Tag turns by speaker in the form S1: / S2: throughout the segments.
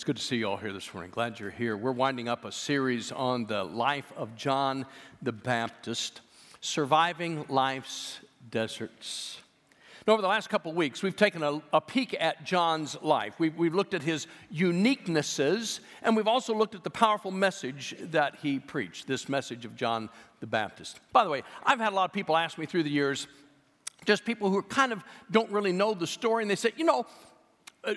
S1: It's good to see you all here this morning. Glad you're here. We're winding up a series on the life of John the Baptist, surviving life's deserts. And over the last couple of weeks, we've taken a, a peek at John's life. We've, we've looked at his uniquenesses, and we've also looked at the powerful message that he preached this message of John the Baptist. By the way, I've had a lot of people ask me through the years, just people who kind of don't really know the story, and they say, you know,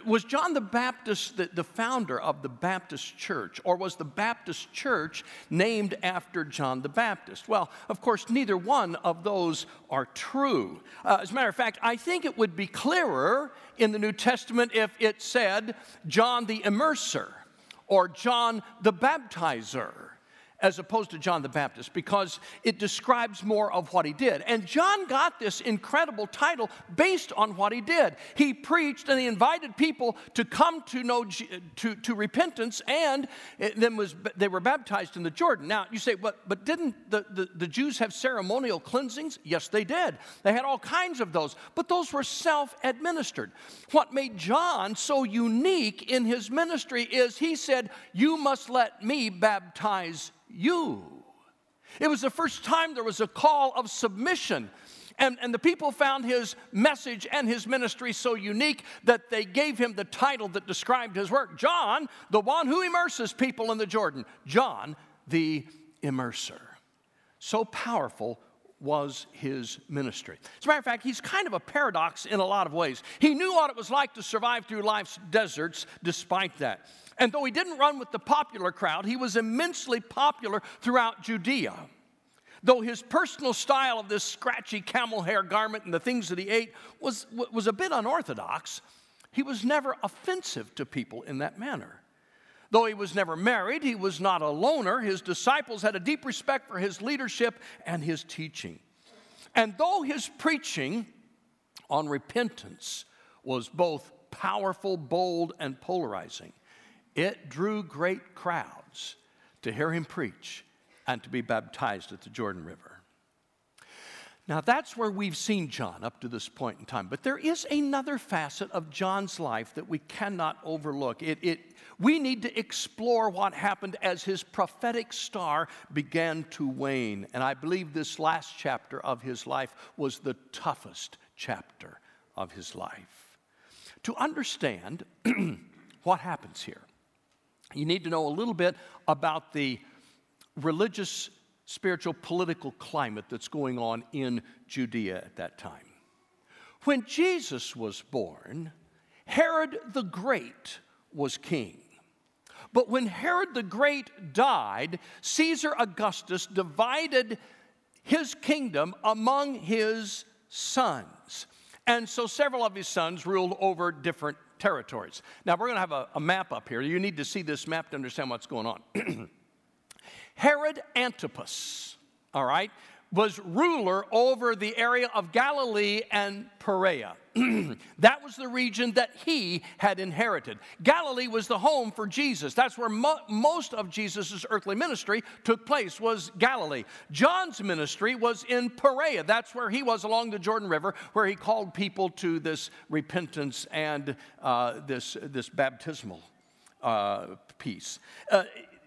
S1: was John the Baptist the, the, founder of the Baptist church, or was the Baptist church named after John the Baptist? Well, of course, neither one of those are true. Uh, as a matter of fact, I think it would be clearer in the New Testament if it said John the Immerser or John the Baptizer as opposed to John the Baptist because it describes more of what he did. And John got this incredible title based on what he did. He preached and he invited people to come to know to, to repentance and then was they were baptized in the Jordan. Now you say, but but didn't the, the, the Jews have ceremonial cleansings? Yes, they did. They had all kinds of those, but those were self-administered. What made John so unique in his ministry is he said, You must let me baptize you. It was the first time there was a call of submission. And, and the people found his message and his ministry so unique that they gave him the title that described his work John, the one who immerses people in the Jordan. John, the immerser. So powerful was his ministry. As a matter of fact, he's kind of a paradox in a lot of ways. He knew what it was like to survive through life's deserts despite that. And though he didn't run with the popular crowd, he was immensely popular throughout Judea. Though his personal style of this scratchy camel hair garment and the things that he ate was, was a bit unorthodox, he was never offensive to people in that manner. Though he was never married, he was not a loner. His disciples had a deep respect for his leadership and his teaching. And though his preaching on repentance was both powerful, bold, and polarizing, it drew great crowds to hear him preach and to be baptized at the Jordan River. Now, that's where we've seen John up to this point in time. But there is another facet of John's life that we cannot overlook. It, it, we need to explore what happened as his prophetic star began to wane. And I believe this last chapter of his life was the toughest chapter of his life. To understand what happens here, you need to know a little bit about the religious, spiritual, political climate that's going on in Judea at that time. When Jesus was born, Herod the Great was king. But when Herod the Great died, Caesar Augustus divided his kingdom among his sons. And so several of his sons ruled over different territories. Now, we're going to have a, a, map up here. You need to see this map to understand what's going on. Herod Antipas, all right, was ruler over the area of Galilee and Perea. that was the region that he had inherited. Galilee was the home for Jesus. That's where mo- most of Jesus' earthly ministry took place was Galilee. John's ministry was in Perea. That's where he was along the Jordan River, where he called people to this repentance and uh, this, this baptismal uh, piece. Uh,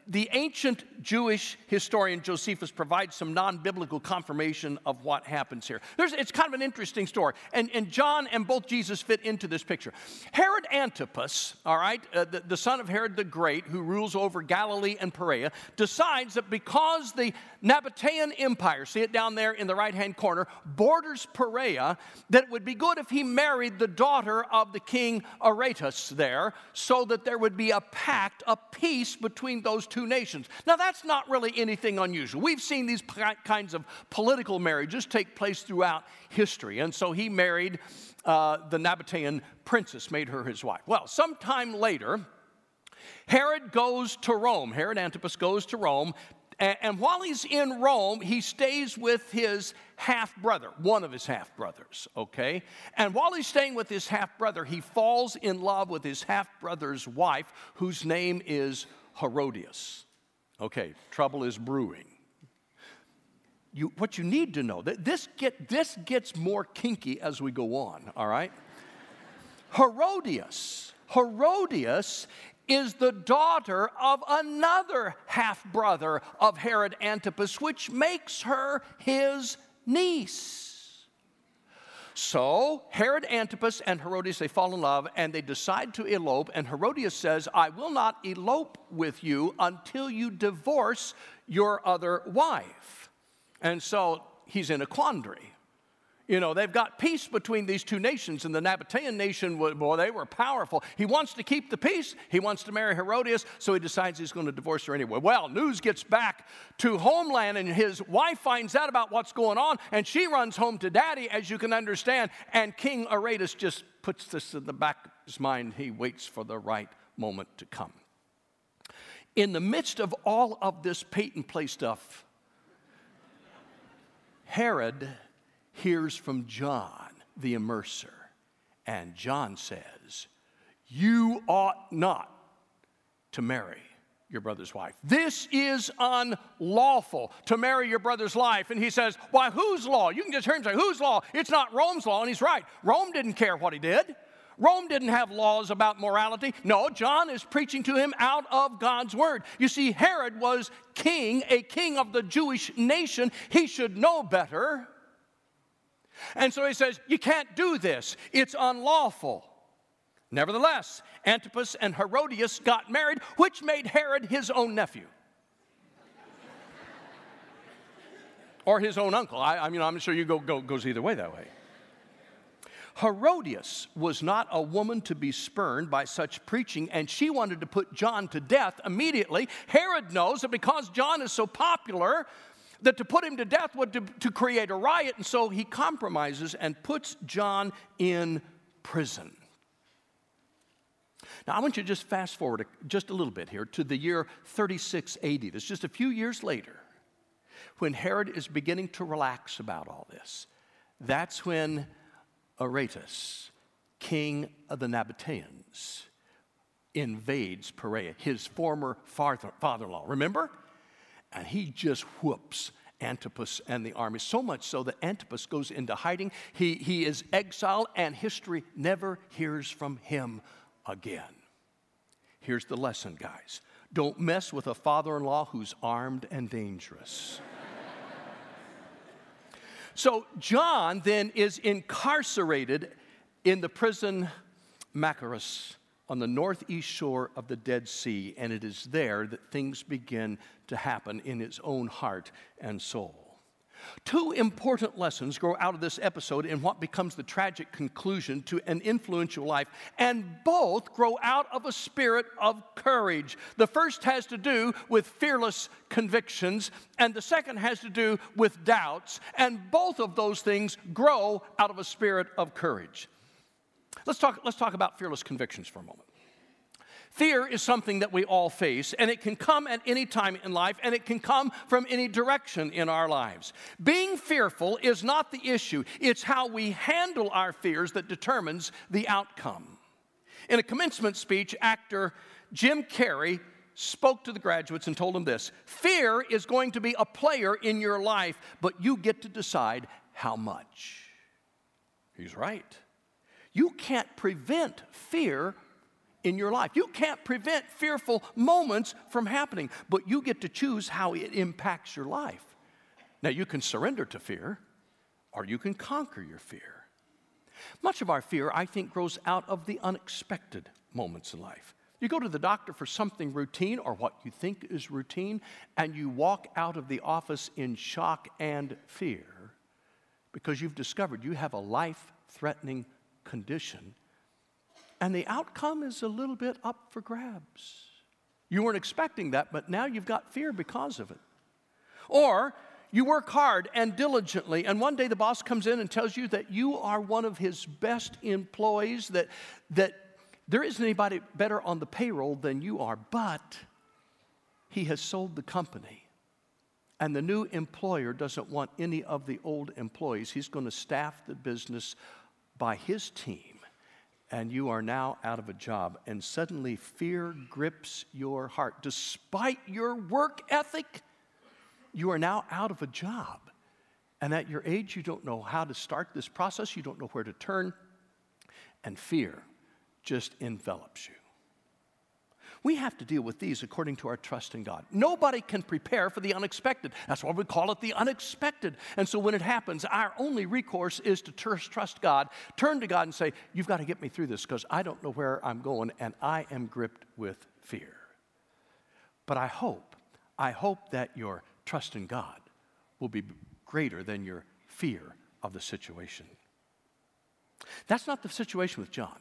S1: the ancient Jewish historian Josephus provides some non biblical confirmation of what happens here. There's, it's kind of an interesting story, and, and John and both Jesus fit into this picture. Herod Antipas, all right, uh, the, the son of Herod the Great, who rules over Galilee and Perea, decides that because the Nabatean Empire, see it down there in the right hand corner, borders Perea, that it would be good if he married the daughter of the king Aretas there, so that there would be a pact, a peace between those two two nations. Now, that's not really anything unusual. We've seen these kinds of political marriages take place throughout history. And so he married uh, the Nabatean princess, made her his wife. Well, sometime later, Herod goes to Rome. Herod Antipas goes to Rome. And, while he's in Rome, he stays with his half brother, one of his half brothers, okay? And while he's staying with his half brother, he falls in love with his half brother's wife, whose name is Herodias. Okay, trouble is brewing. You, what you need to know that this get this gets more kinky as we go on all right herodias herodias is the daughter of another half brother of Herod Antipas, which makes her his niece. So Herod Antipas and Herodias, they fall in love and they decide to elope. And Herodias says, I will not elope with you until you divorce your other wife. And so he's in a quandary. You know, they've got peace between these two nations, and the Nabatean nation, boy, they were powerful. He wants to keep the peace. He wants to marry Herodias, so he decides he's going to divorce her anyway. Well, news gets back to homeland, and his wife finds out about what's going on, and she runs home to daddy, as you can understand. And King Aretas just puts this in the back of his mind. He waits for the right moment to come. In the midst of all of this Peyton Place stuff, Herod hears from John, the immerser. And John says, You ought not to marry your brother's wife. This is unlawful to marry your brother's wife. And he says, Why, whose law? You can just hear him say, Whose law? It's not Rome's law. And he's right. Rome didn't care what he did. Rome didn't have laws about morality. No, John is preaching to him out of God's word. You see, Herod was king, a king of the Jewish nation. He should know better. And so he says, You can't do this, it's unlawful. Nevertheless, Antipas and Herodias got married, which made Herod his own nephew. or his own uncle. I, I mean, I'm sure you go, go goes either way that way. Herodias was not a woman to be spurned by such preaching, and she wanted to put John to death immediately. Herod knows that because John is so popular, that to put him to death would to, to create a riot, and so he compromises and puts John in prison. Now, I want you to just fast forward just a little bit here to the year 3680. That's just a few years later, when Herod is beginning to relax about all this. That's when Aretas, king of the Nabateans, invades Perea, his former father in law. Remember? And he just whoops Antipas and the army, so much so that Antipas goes into hiding. He, he is exiled, and history never hears from him again. Here's the lesson, guys don't mess with a father in law who's armed and dangerous. so, John then is incarcerated in the prison Machaerus on the northeast shore of the Dead Sea, and it is there that things begin to happen in his own heart and soul. Two important lessons grow out of this episode in what becomes the tragic conclusion to an influential life, and both grow out of a spirit of courage. The first has to do with fearless convictions, and the second has to do with doubts, and both of those things grow out of a spirit of courage. Let's talk, let's talk about fearless convictions for a moment. Fear is something that we all face, and it can come at any time in life, and it can come from any direction in our lives. Being fearful is not the issue, it's how we handle our fears that determines the outcome. In a commencement speech, actor Jim Carrey spoke to the graduates and told them this Fear is going to be a player in your life, but you get to decide how much. He's right. You can't prevent fear in your life. You can't prevent fearful moments from happening, but you get to choose how it impacts your life. Now, you can surrender to fear, or you can conquer your fear. Much of our fear, I think, grows out of the unexpected moments in life. You go to the doctor for something routine or what you think is routine, and you walk out of the office in shock and fear because you've discovered you have a life threatening condition, and the outcome is a little bit up for grabs. You weren't expecting that, but now you've got fear because of it. Or you work hard and diligently, and one day the boss comes in and tells you that you are one of his best employees, that, that there isn't anybody better on the payroll than you are, but he has sold the company. And the new employer doesn't want any of the old employees. He's going to staff the business by his team, and you are now out of a job, and suddenly fear grips your heart. Despite your work ethic, you are now out of a job. And at your age, you don't know how to start this process, you don't know where to turn, and fear just envelops you. We have to deal with these according to our trust in God. Nobody can prepare for the unexpected. That's why we call it the unexpected. And so when it happens, our only recourse is to trust God, turn to God and say, You've got to get me through this because I don't know where I'm going and I am gripped with fear. But I hope, I hope that your trust in God will be greater than your fear of the situation. That's not the situation with John.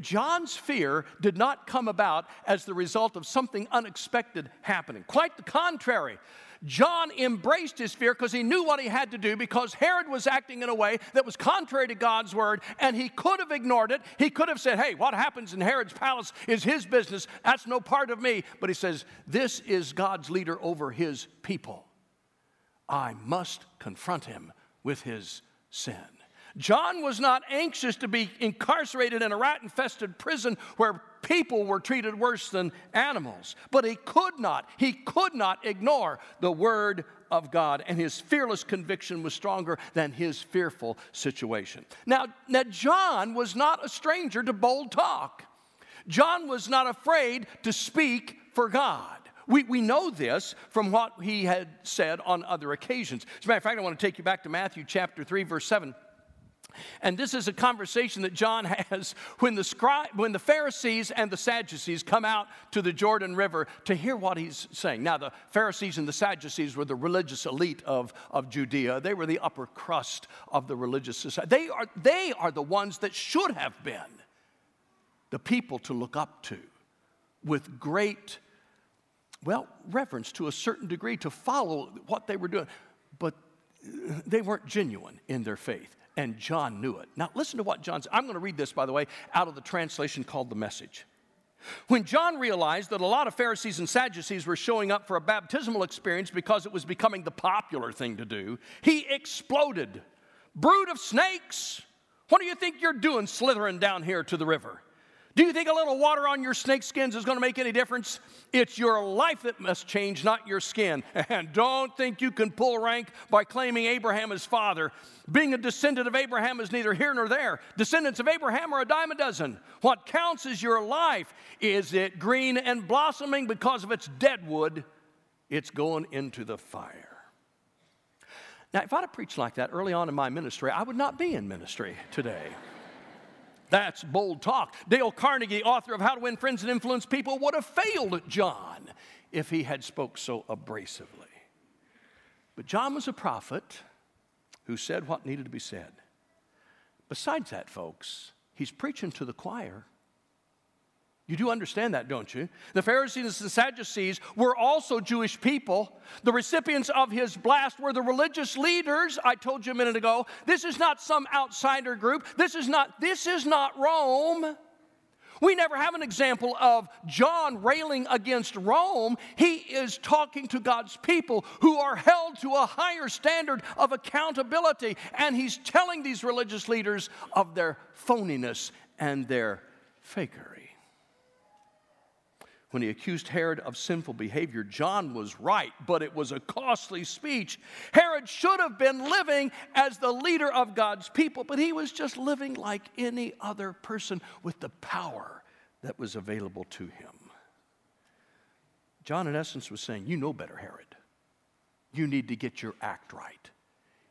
S1: John's fear did not come about as the result of something unexpected happening. Quite the contrary. John embraced his fear because he knew what he had to do because Herod was acting in a way that was contrary to God's word, and he could have ignored it. He could have said, Hey, what happens in Herod's palace is his business. That's no part of me. But he says, This is God's leader over his people. I must confront him with his sin. John was not anxious to be incarcerated in a rat infested prison where people were treated worse than animals. But he could not, he could not ignore the word of God, and his fearless conviction was stronger than his fearful situation. Now, now John was not a stranger to bold talk. John was not afraid to speak for God. We, we know this from what he had said on other occasions. As a matter of fact, I want to take you back to Matthew chapter 3, verse 7. And this is a conversation that John has when the, scribe, when the Pharisees and the Sadducees come out to the Jordan River to hear what he's saying. Now, the Pharisees and the Sadducees were the religious elite of, of Judea, they were the upper crust of the religious society. They are, they are the ones that should have been the people to look up to with great, well, reverence to a certain degree to follow what they were doing. But they weren't genuine in their faith and John knew it. Now, listen to what John said. I'm going to read this, by the way, out of the translation called The Message. When John realized that a lot of Pharisees and Sadducees were showing up for a baptismal experience because it was becoming the popular thing to do, he exploded. Brood of snakes! What do you think you're doing slithering down here to the river? Do you think a little water on your snake skins is going to make any difference? It's your life that must change, not your skin. And don't think you can pull rank by claiming Abraham as father. Being a descendant of Abraham is neither here nor there. Descendants of Abraham are a dime a dozen. What counts is your life. Is it green and blossoming because of its dead wood? It's going into the fire. Now, if I'd have preached like that early on in my ministry, I would not be in ministry today. That's bold talk. Dale Carnegie, author of How to Win Friends and Influence People, would have failed John if he had spoke so abrasively. But John was a prophet who said what needed to be said. Besides that, folks, he's preaching to the choir. You do understand that, don't you? The Pharisees and Sadducees were also Jewish people. The recipients of his blast were the religious leaders, I told you a minute ago. This is not some outsider group. This is not this is not Rome. We never have an example of John railing against Rome. He is talking to God's people who are held to a higher standard of accountability. And he's telling these religious leaders of their phoniness and their fakery when he accused Herod of sinful behavior, John was right, but it was a costly speech. Herod should have been living as the leader of God's people, but he was just living like any other person with the power that was available to him. John, in essence, was saying, You know better, Herod. You need to get your act right.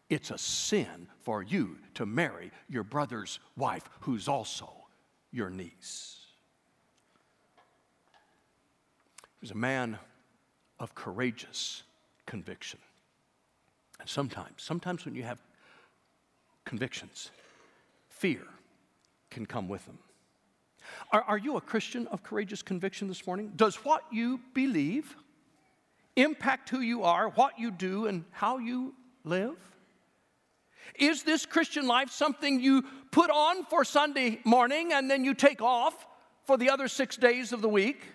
S1: It's a sin for you to marry your brother's wife, who's also your niece. He was a man of courageous conviction. And sometimes, sometimes when you have convictions, fear can come with them. Are, are you a Christian of courageous conviction this morning? Does what you believe impact who you are, what you do, and how you live? Is this Christian life something you put on for Sunday morning and then you take off for the other six days of the week?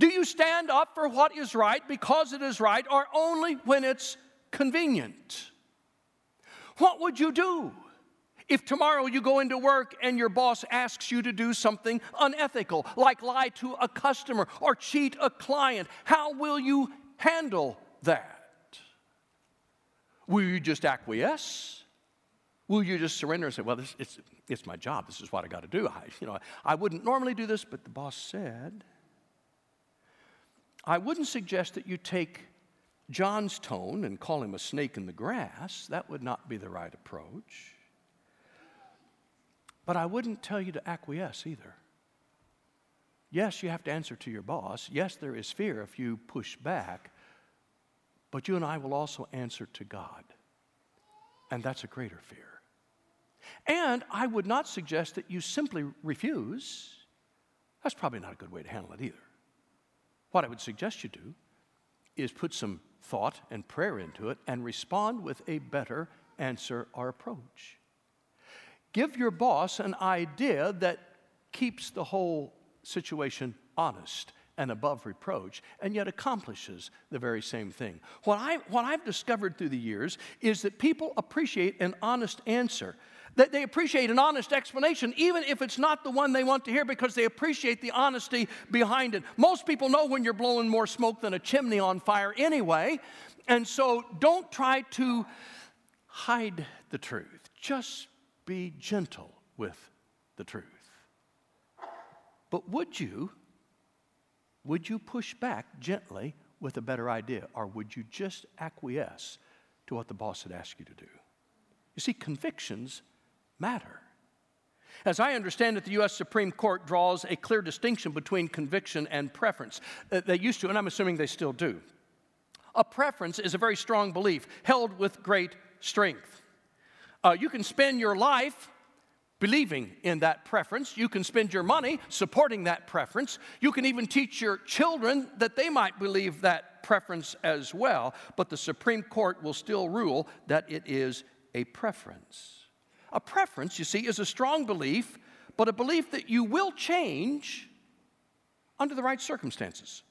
S1: Do you stand up for what is right because it is right or only when it's convenient? What would you do if tomorrow you go into work and your boss asks you to do something unethical, like lie to a customer or cheat a client? How will you handle that? Will you just acquiesce? Will you just surrender and say, well, this, it's, it's my job. This is what I got to do. I, you know, I wouldn't normally do this, but the boss said. I wouldn't suggest that you take John's tone and call him a snake in the grass. That would not be the right approach. But I wouldn't tell you to acquiesce either. Yes, you have to answer to your boss. Yes, there is fear if you push back. But you and I will also answer to God. And that's a greater fear. And I would not suggest that you simply refuse. That's probably not a good way to handle it either. What I would suggest you do is put some thought and prayer into it and respond with a better answer or approach. Give your boss an idea that keeps the whole situation honest and above reproach, and yet accomplishes the very same thing. What, I, what I've discovered through the years is that people appreciate an honest answer. That they appreciate an honest explanation, even if it's not the one they want to hear, because they appreciate the honesty behind it. Most people know when you're blowing more smoke than a chimney on fire anyway, and so don't try to hide the truth. Just be gentle with the truth. But would you, would you push back gently with a better idea, or would you just acquiesce to what the boss had asked you to do? You see, convictions matter. As I understand it, the U.S. Supreme Court draws a clear distinction between conviction and preference. Uh, they used to, and I'm assuming they still do. A preference is a very strong belief held with great strength. Uh, you can spend your life believing in that preference. You can spend your money supporting that preference. You can even teach your children that they might believe that preference as well. But the Supreme Court will still rule that it is a preference. A preference, you see, is a strong belief, but a belief that you will change under the right circumstances.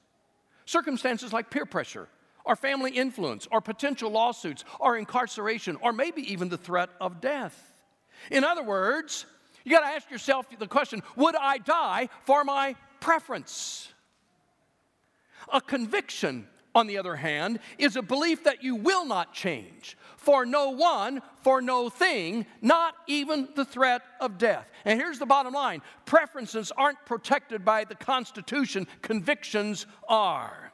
S1: Circumstances like peer pressure, or family influence, or potential lawsuits, or incarceration, or maybe even the threat of death. In other words, you got to ask yourself the question would I die for my preference? A conviction, on the other hand, is a belief that you will not change for no one, for no thing, not even the threat of death. And here's the bottom line preferences aren't protected by the Constitution, convictions are.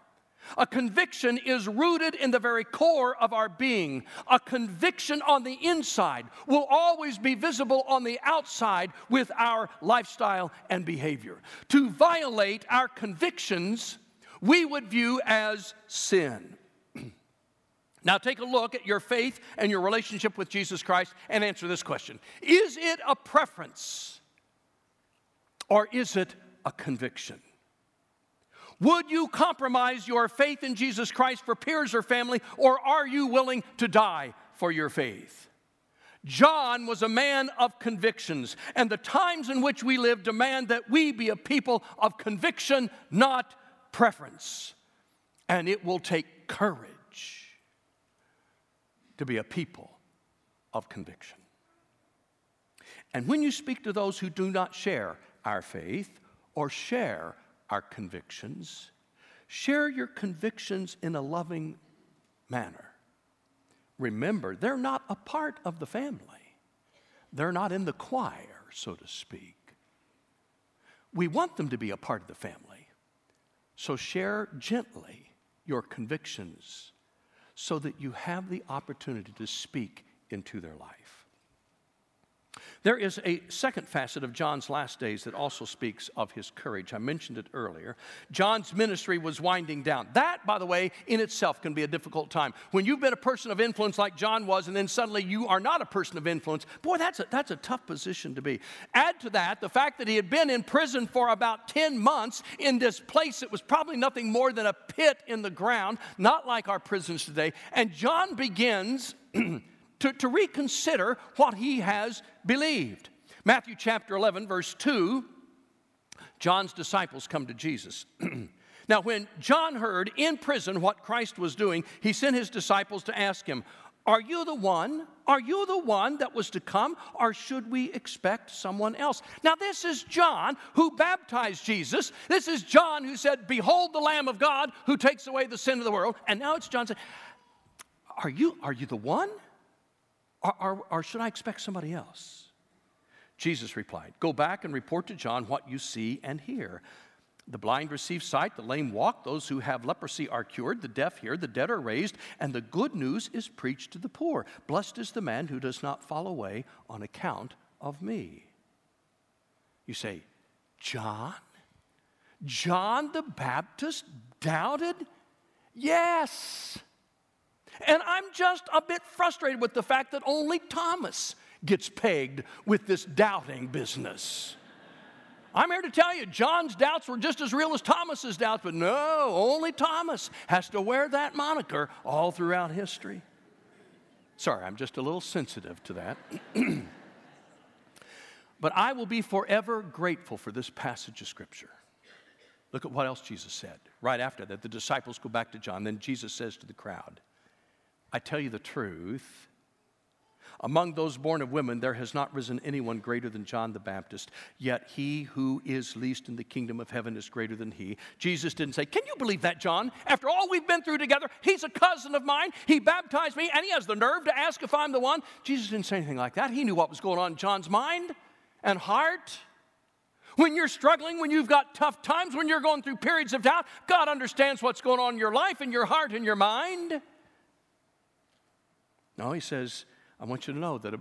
S1: A conviction is rooted in the very core of our being. A conviction on the inside will always be visible on the outside with our lifestyle and behavior. To violate our convictions, we would view as sin. now, take a look at your faith and your relationship with Jesus Christ and answer this question Is it a preference or is it a conviction? Would you compromise your faith in Jesus Christ for peers or family, or are you willing to die for your faith? John was a man of convictions, and the times in which we live demand that we be a people of conviction, not preference. And it will take courage to be a people of conviction. And when you speak to those who do not share our faith or share our convictions. Share your convictions in a loving manner. Remember, they're not a part of the family, they're not in the choir, so to speak. We want them to be a part of the family. So share gently your convictions so that you have the opportunity to speak into their life. There is a second facet of John's last days that also speaks of his courage. I mentioned it earlier. John's ministry was winding down. That, by the way, in itself can be a difficult time. When you've been a person of influence like John was, and then suddenly you are not a person of influence, boy, that's a, that's a tough position to be. Add to that the fact that he had been in prison for about 10 months in this place that was probably nothing more than a pit in the ground, not like our prisons today. And John begins. to, to reconsider what he has believed. Matthew chapter 11, verse 2, John's disciples come to Jesus. now, when John heard in prison what Christ was doing, he sent his disciples to ask him, Are you the one? Are you the one that was to come, or should we expect someone else? Now, this is John who baptized Jesus. This is John who said, Behold the Lamb of God who takes away the sin of the world. And now it's John saying, Are you, are you the one? Or, or, or should I expect somebody else? Jesus replied, Go back and report to John what you see and hear. The blind receive sight, the lame walk, those who have leprosy are cured, the deaf hear, the dead are raised, and the good news is preached to the poor. Blessed is the man who does not fall away on account of me. You say, John? John the Baptist doubted? Yes. And I'm just a bit frustrated with the fact that only Thomas gets pegged with this doubting business. I'm here to tell you, John's doubts were just as real as Thomas's doubts, but no, only Thomas has to wear that moniker all throughout history. Sorry, I'm just a little sensitive to that. but I will be forever grateful for this passage of Scripture. Look at what else Jesus said. Right after that, the disciples go back to John. Then Jesus says to the crowd, I tell you the truth. Among those born of women, there has not risen anyone greater than John the Baptist, yet he who is least in the kingdom of heaven is greater than he. Jesus didn't say, Can you believe that, John? After all we've been through together, he's a cousin of mine. He baptized me, and he has the nerve to ask if I'm the one. Jesus didn't say anything like that. He knew what was going on in John's mind and heart. When you're struggling, when you've got tough times, when you're going through periods of doubt, God understands what's going on in your life in your heart and your mind. No, he says, I want you to know that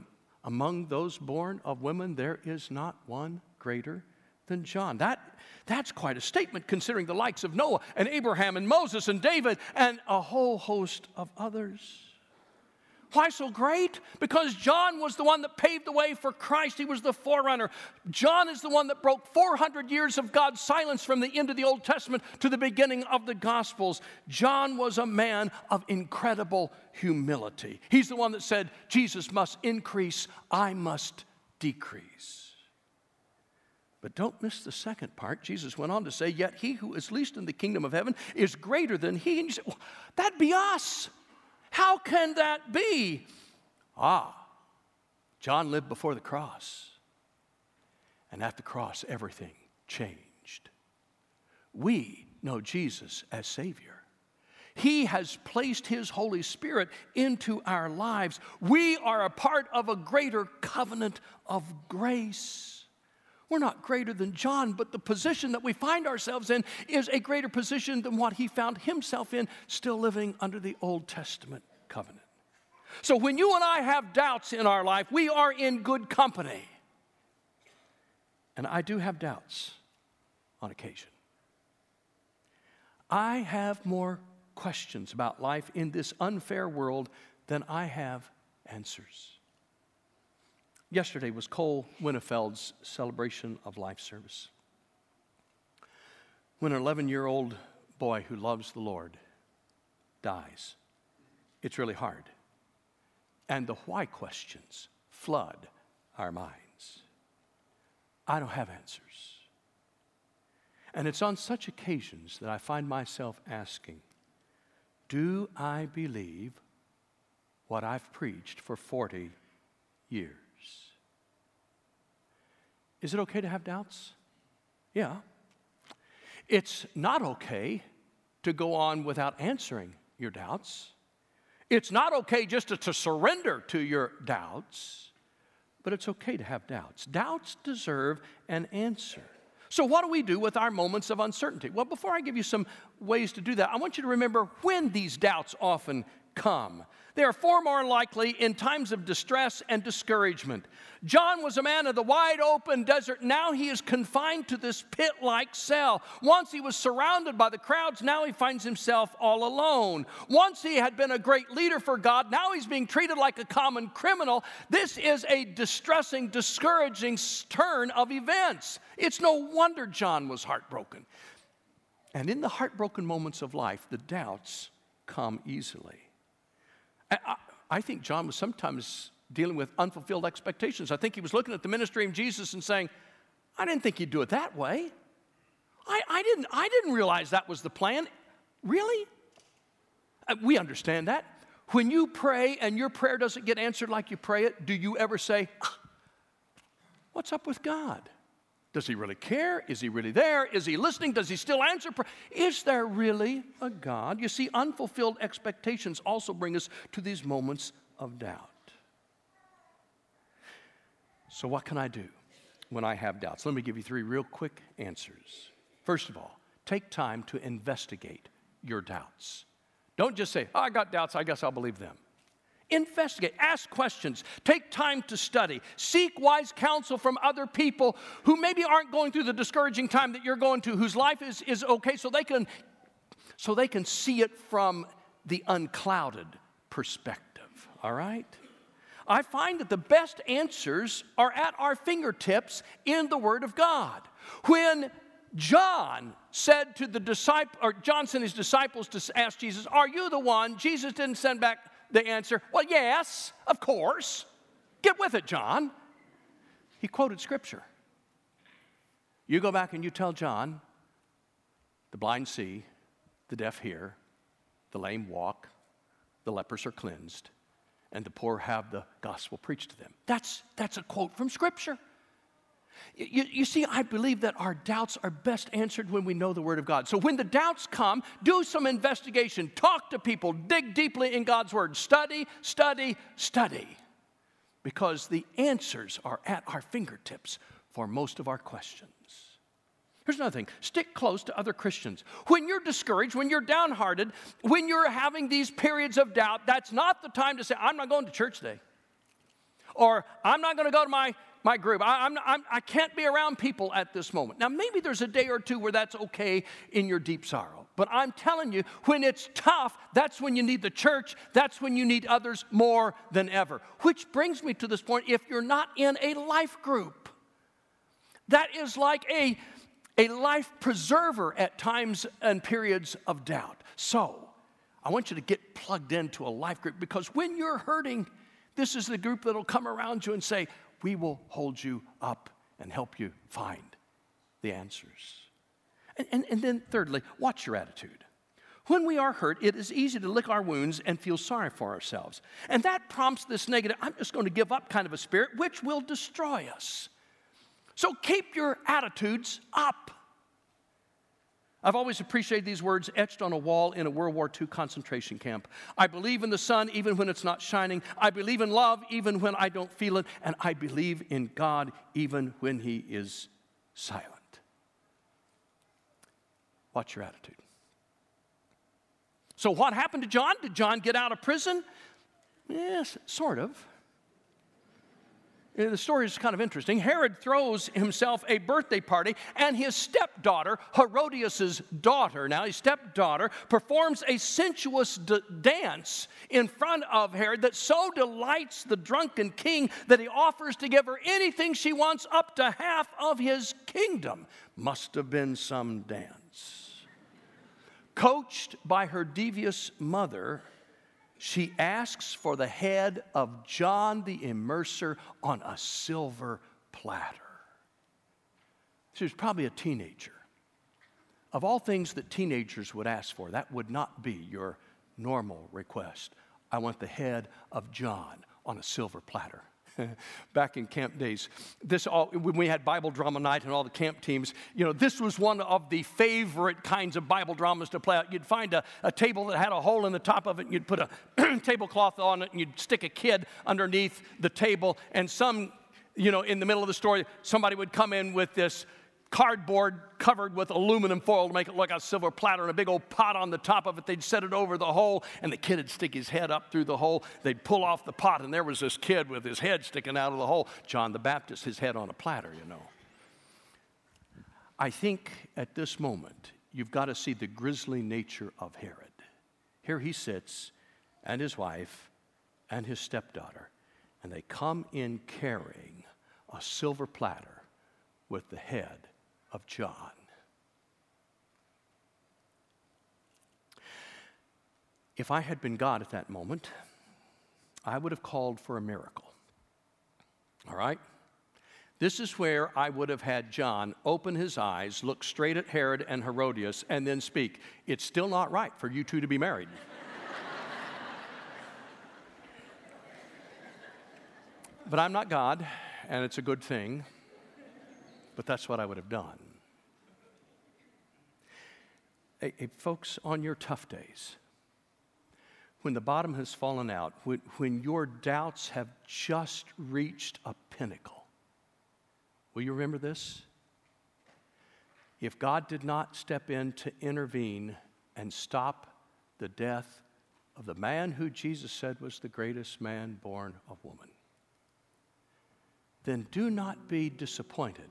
S1: among those born of women, there is not one greater than John. That, that's quite a statement considering the likes of Noah and Abraham and Moses and David and a whole host of others. Why so great? Because John was the one that paved the way for Christ. He was the forerunner. John is the one that broke 400 years of God's silence from the end of the Old Testament to the beginning of the Gospels. John was a man of incredible humility. He's the one that said, Jesus must increase, I must decrease. But don't miss the second part. Jesus went on to say, Yet he who is least in the kingdom of heaven is greater than he. And you say, well, That'd be us. How can that be? Ah, John lived before the cross. And at the cross, everything changed. We know Jesus as Savior. He has placed His Holy Spirit into our lives. We are a part of a greater covenant of grace. We're not greater than John, but the position that we find ourselves in is a greater position than what he found himself in, still living under the Old Testament covenant. So when you and I have doubts in our life, we are in good company. And I do have doubts on occasion. I have more questions about life in this unfair world than I have answers. Yesterday was Cole Winnefeld's celebration of life service. When an 11 year old boy who loves the Lord dies, it's really hard. And the why questions flood our minds. I don't have answers. And it's on such occasions that I find myself asking Do I believe what I've preached for 40 years? Is it okay to have doubts? Yeah. It's not okay to go on without answering your doubts. It's not okay just to, to surrender to your doubts, but it's okay to have doubts. Doubts deserve an answer. So, what do we do with our moments of uncertainty? Well, before I give you some ways to do that, I want you to remember when these doubts often come. They are far more likely in times of distress and discouragement. John was a man of the wide open desert. Now he is confined to this pit like cell. Once he was surrounded by the crowds, now he finds himself all alone. Once he had been a great leader for God, now he's being treated like a common criminal. This is a distressing, discouraging turn of events. It's no wonder John was heartbroken. And in the heartbroken moments of life, the doubts come easily. I, I think John was sometimes dealing with unfulfilled expectations. I think he was looking at the ministry of Jesus and saying, I didn't think he'd do it that way. I, I, didn't, I didn't realize that was the plan. Really? Uh, we understand that. When you pray and your prayer doesn't get answered like you pray it, do you ever say, ah, What's up with God? Does he really care? Is he really there? Is he listening? Does he still answer? Is there really a God? You see, unfulfilled expectations also bring us to these moments of doubt. So, what can I do when I have doubts? Let me give you three real quick answers. First of all, take time to investigate your doubts. Don't just say, oh, I got doubts, I guess I'll believe them. Investigate, ask questions, take time to study, seek wise counsel from other people who maybe aren't going through the discouraging time that you're going to, whose life is, is okay, so they can so they can see it from the unclouded perspective. All right? I find that the best answers are at our fingertips in the Word of God. When John said to the disciple, or John sent his disciples to ask Jesus, Are you the one? Jesus didn't send back the answer, Well, yes, of course. Get with it, John. He quoted scripture. You go back and you tell John, the blind see, the deaf hear, the lame walk, the lepers are cleansed, and the poor have the gospel preached to them. That's, that's a quote from scripture. You, you, see, I believe that our doubts are best answered when we know the Word of God. So when the doubts come, do some investigation, talk to people, dig deeply in God's Word, study, study, study, because the answers are at our fingertips for most of our questions. Here's another thing stick close to other Christians. When you're discouraged, when you're downhearted, when you're having these periods of doubt, that's not the time to say, I'm not going to church today. Or I'm not going to go to my my group. I, I'm, I'm, I can't be around people at this moment. Now, maybe there's a day or two where that's okay in your deep sorrow. But I'm telling you, when it's tough, that's when you need the church. That's when you need others more than ever. Which brings me to this point if you're not in a life group, that is like a, a life preserver at times and periods of doubt. So, I want you to get plugged into a life group because when you're hurting, this is the group that'll come around you and say, we will hold you up and help you find the answers. And, and, and then, thirdly, watch your attitude. When we are hurt, it is easy to lick our wounds and feel sorry for ourselves. And that prompts this negative, I'm just going to give up kind of a spirit, which will destroy us. So keep your attitudes up. I've always appreciated these words etched on a wall in a World War II concentration camp. I believe in the sun even when it's not shining. I believe in love even when I don't feel it. And I believe in God even when He is silent. Watch your attitude. So, what happened to John? Did John get out of prison? Yes, sort of Uh, the story is kind of interesting. Herod throws himself a birthday party, and his stepdaughter, Herodias' daughter, now his stepdaughter, performs a sensuous d- dance in front of Herod that so delights the drunken king that he offers to give her anything she wants, up to half of his kingdom. Must have been some dance. Coached by her devious mother, she asks for the head of John the Immerser on a silver platter. She was probably a teenager. Of all things that teenagers would ask for, that would not be your normal request. I want the head of John on a silver platter. back in camp days. This all when we had Bible drama night and all the camp teams, you know, this was one of the favorite kinds of Bible dramas to play out. You'd find a, a table that had a hole in the top of it, and you'd put a tablecloth on it, and you'd stick a kid underneath the table, and some, you know, in the middle of the story, somebody would come in with this cardboard covered with aluminum foil to make it look like a silver platter and a big old pot on the top of it. They'd set it over the hole, and the kid would stick his head up through the hole. They'd pull off the pot, and there was this kid with his head sticking out of the hole. John the Baptist, his head on a platter, you know. I think at this moment, you've got to see the grisly nature of Herod. Here he sits, and his wife, and his stepdaughter, and they come in carrying a silver platter with the head of John. If I had been God at that moment, I would have called for a miracle. All right? This is where I would have had John open his eyes, look straight at Herod and Herodias, and then speak. It's still not right for you two to be married. but I'm not God, and it's a good thing. But that's what I would have done. Hey, hey, folks, on your tough days, when the bottom has fallen out, when, when your doubts have just reached a pinnacle, Will you remember this? If God did not step in to intervene and stop the death of the man who Jesus said was the greatest man born of woman, then do not be disappointed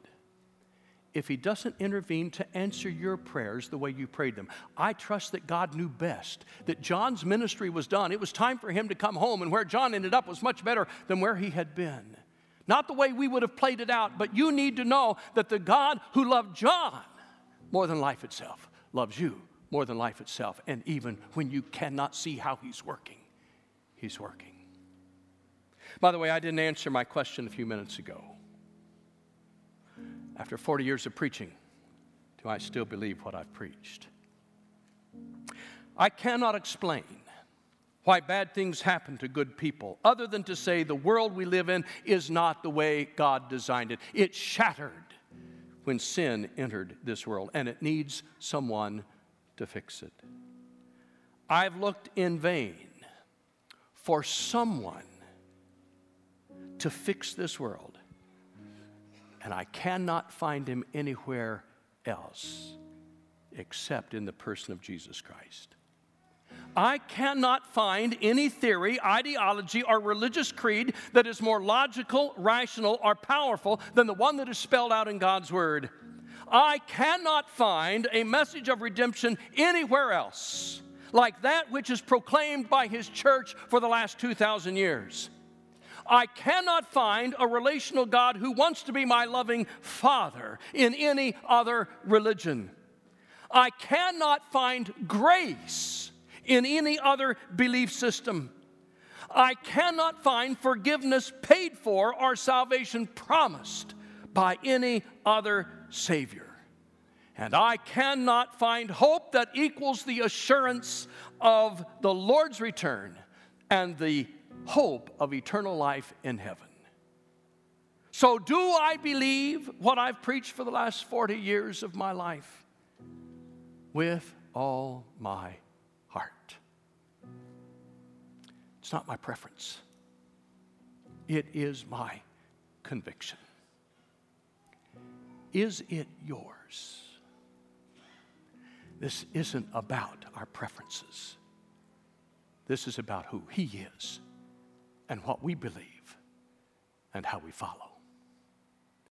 S1: if he doesn't intervene to answer your prayers the way you prayed them. I trust that God knew best, that John's ministry was done. It was time for him to come home, and where John ended up was much better than where he had been. Not the way we would have played it out, but you need to know that the God who loved John more than life itself loves you more than life itself. And even when you cannot see how he's working, he's working. By the way, I didn't answer my question a few minutes ago. After 40 years of preaching, do I still believe what I've preached? I cannot explain why bad things happen to good people other than to say the world we live in is not the way God designed it. It shattered when sin entered this world, and it needs someone to fix it. I've looked in vain for someone to fix this world and I cannot find him anywhere else except in the person of Jesus Christ. I cannot find any theory, ideology, or religious creed that is more logical, rational, or powerful than the one that is spelled out in God's Word. I cannot find a message of redemption anywhere else like that which is proclaimed by His church for the last 2,000 years. I cannot find a relational God who wants to be my loving Father in any other religion. I cannot find grace in any other belief system. I cannot find forgiveness paid for or salvation promised by any other Savior. And I cannot find hope that equals the assurance of the Lord's return and the hope of eternal life in heaven. So, do I believe what I've preached for the last 40 years of my life? With all my heart. It's not my preference, it is my conviction. Is it yours? This isn't about our preferences. This is about who He is and what we believe and how we follow.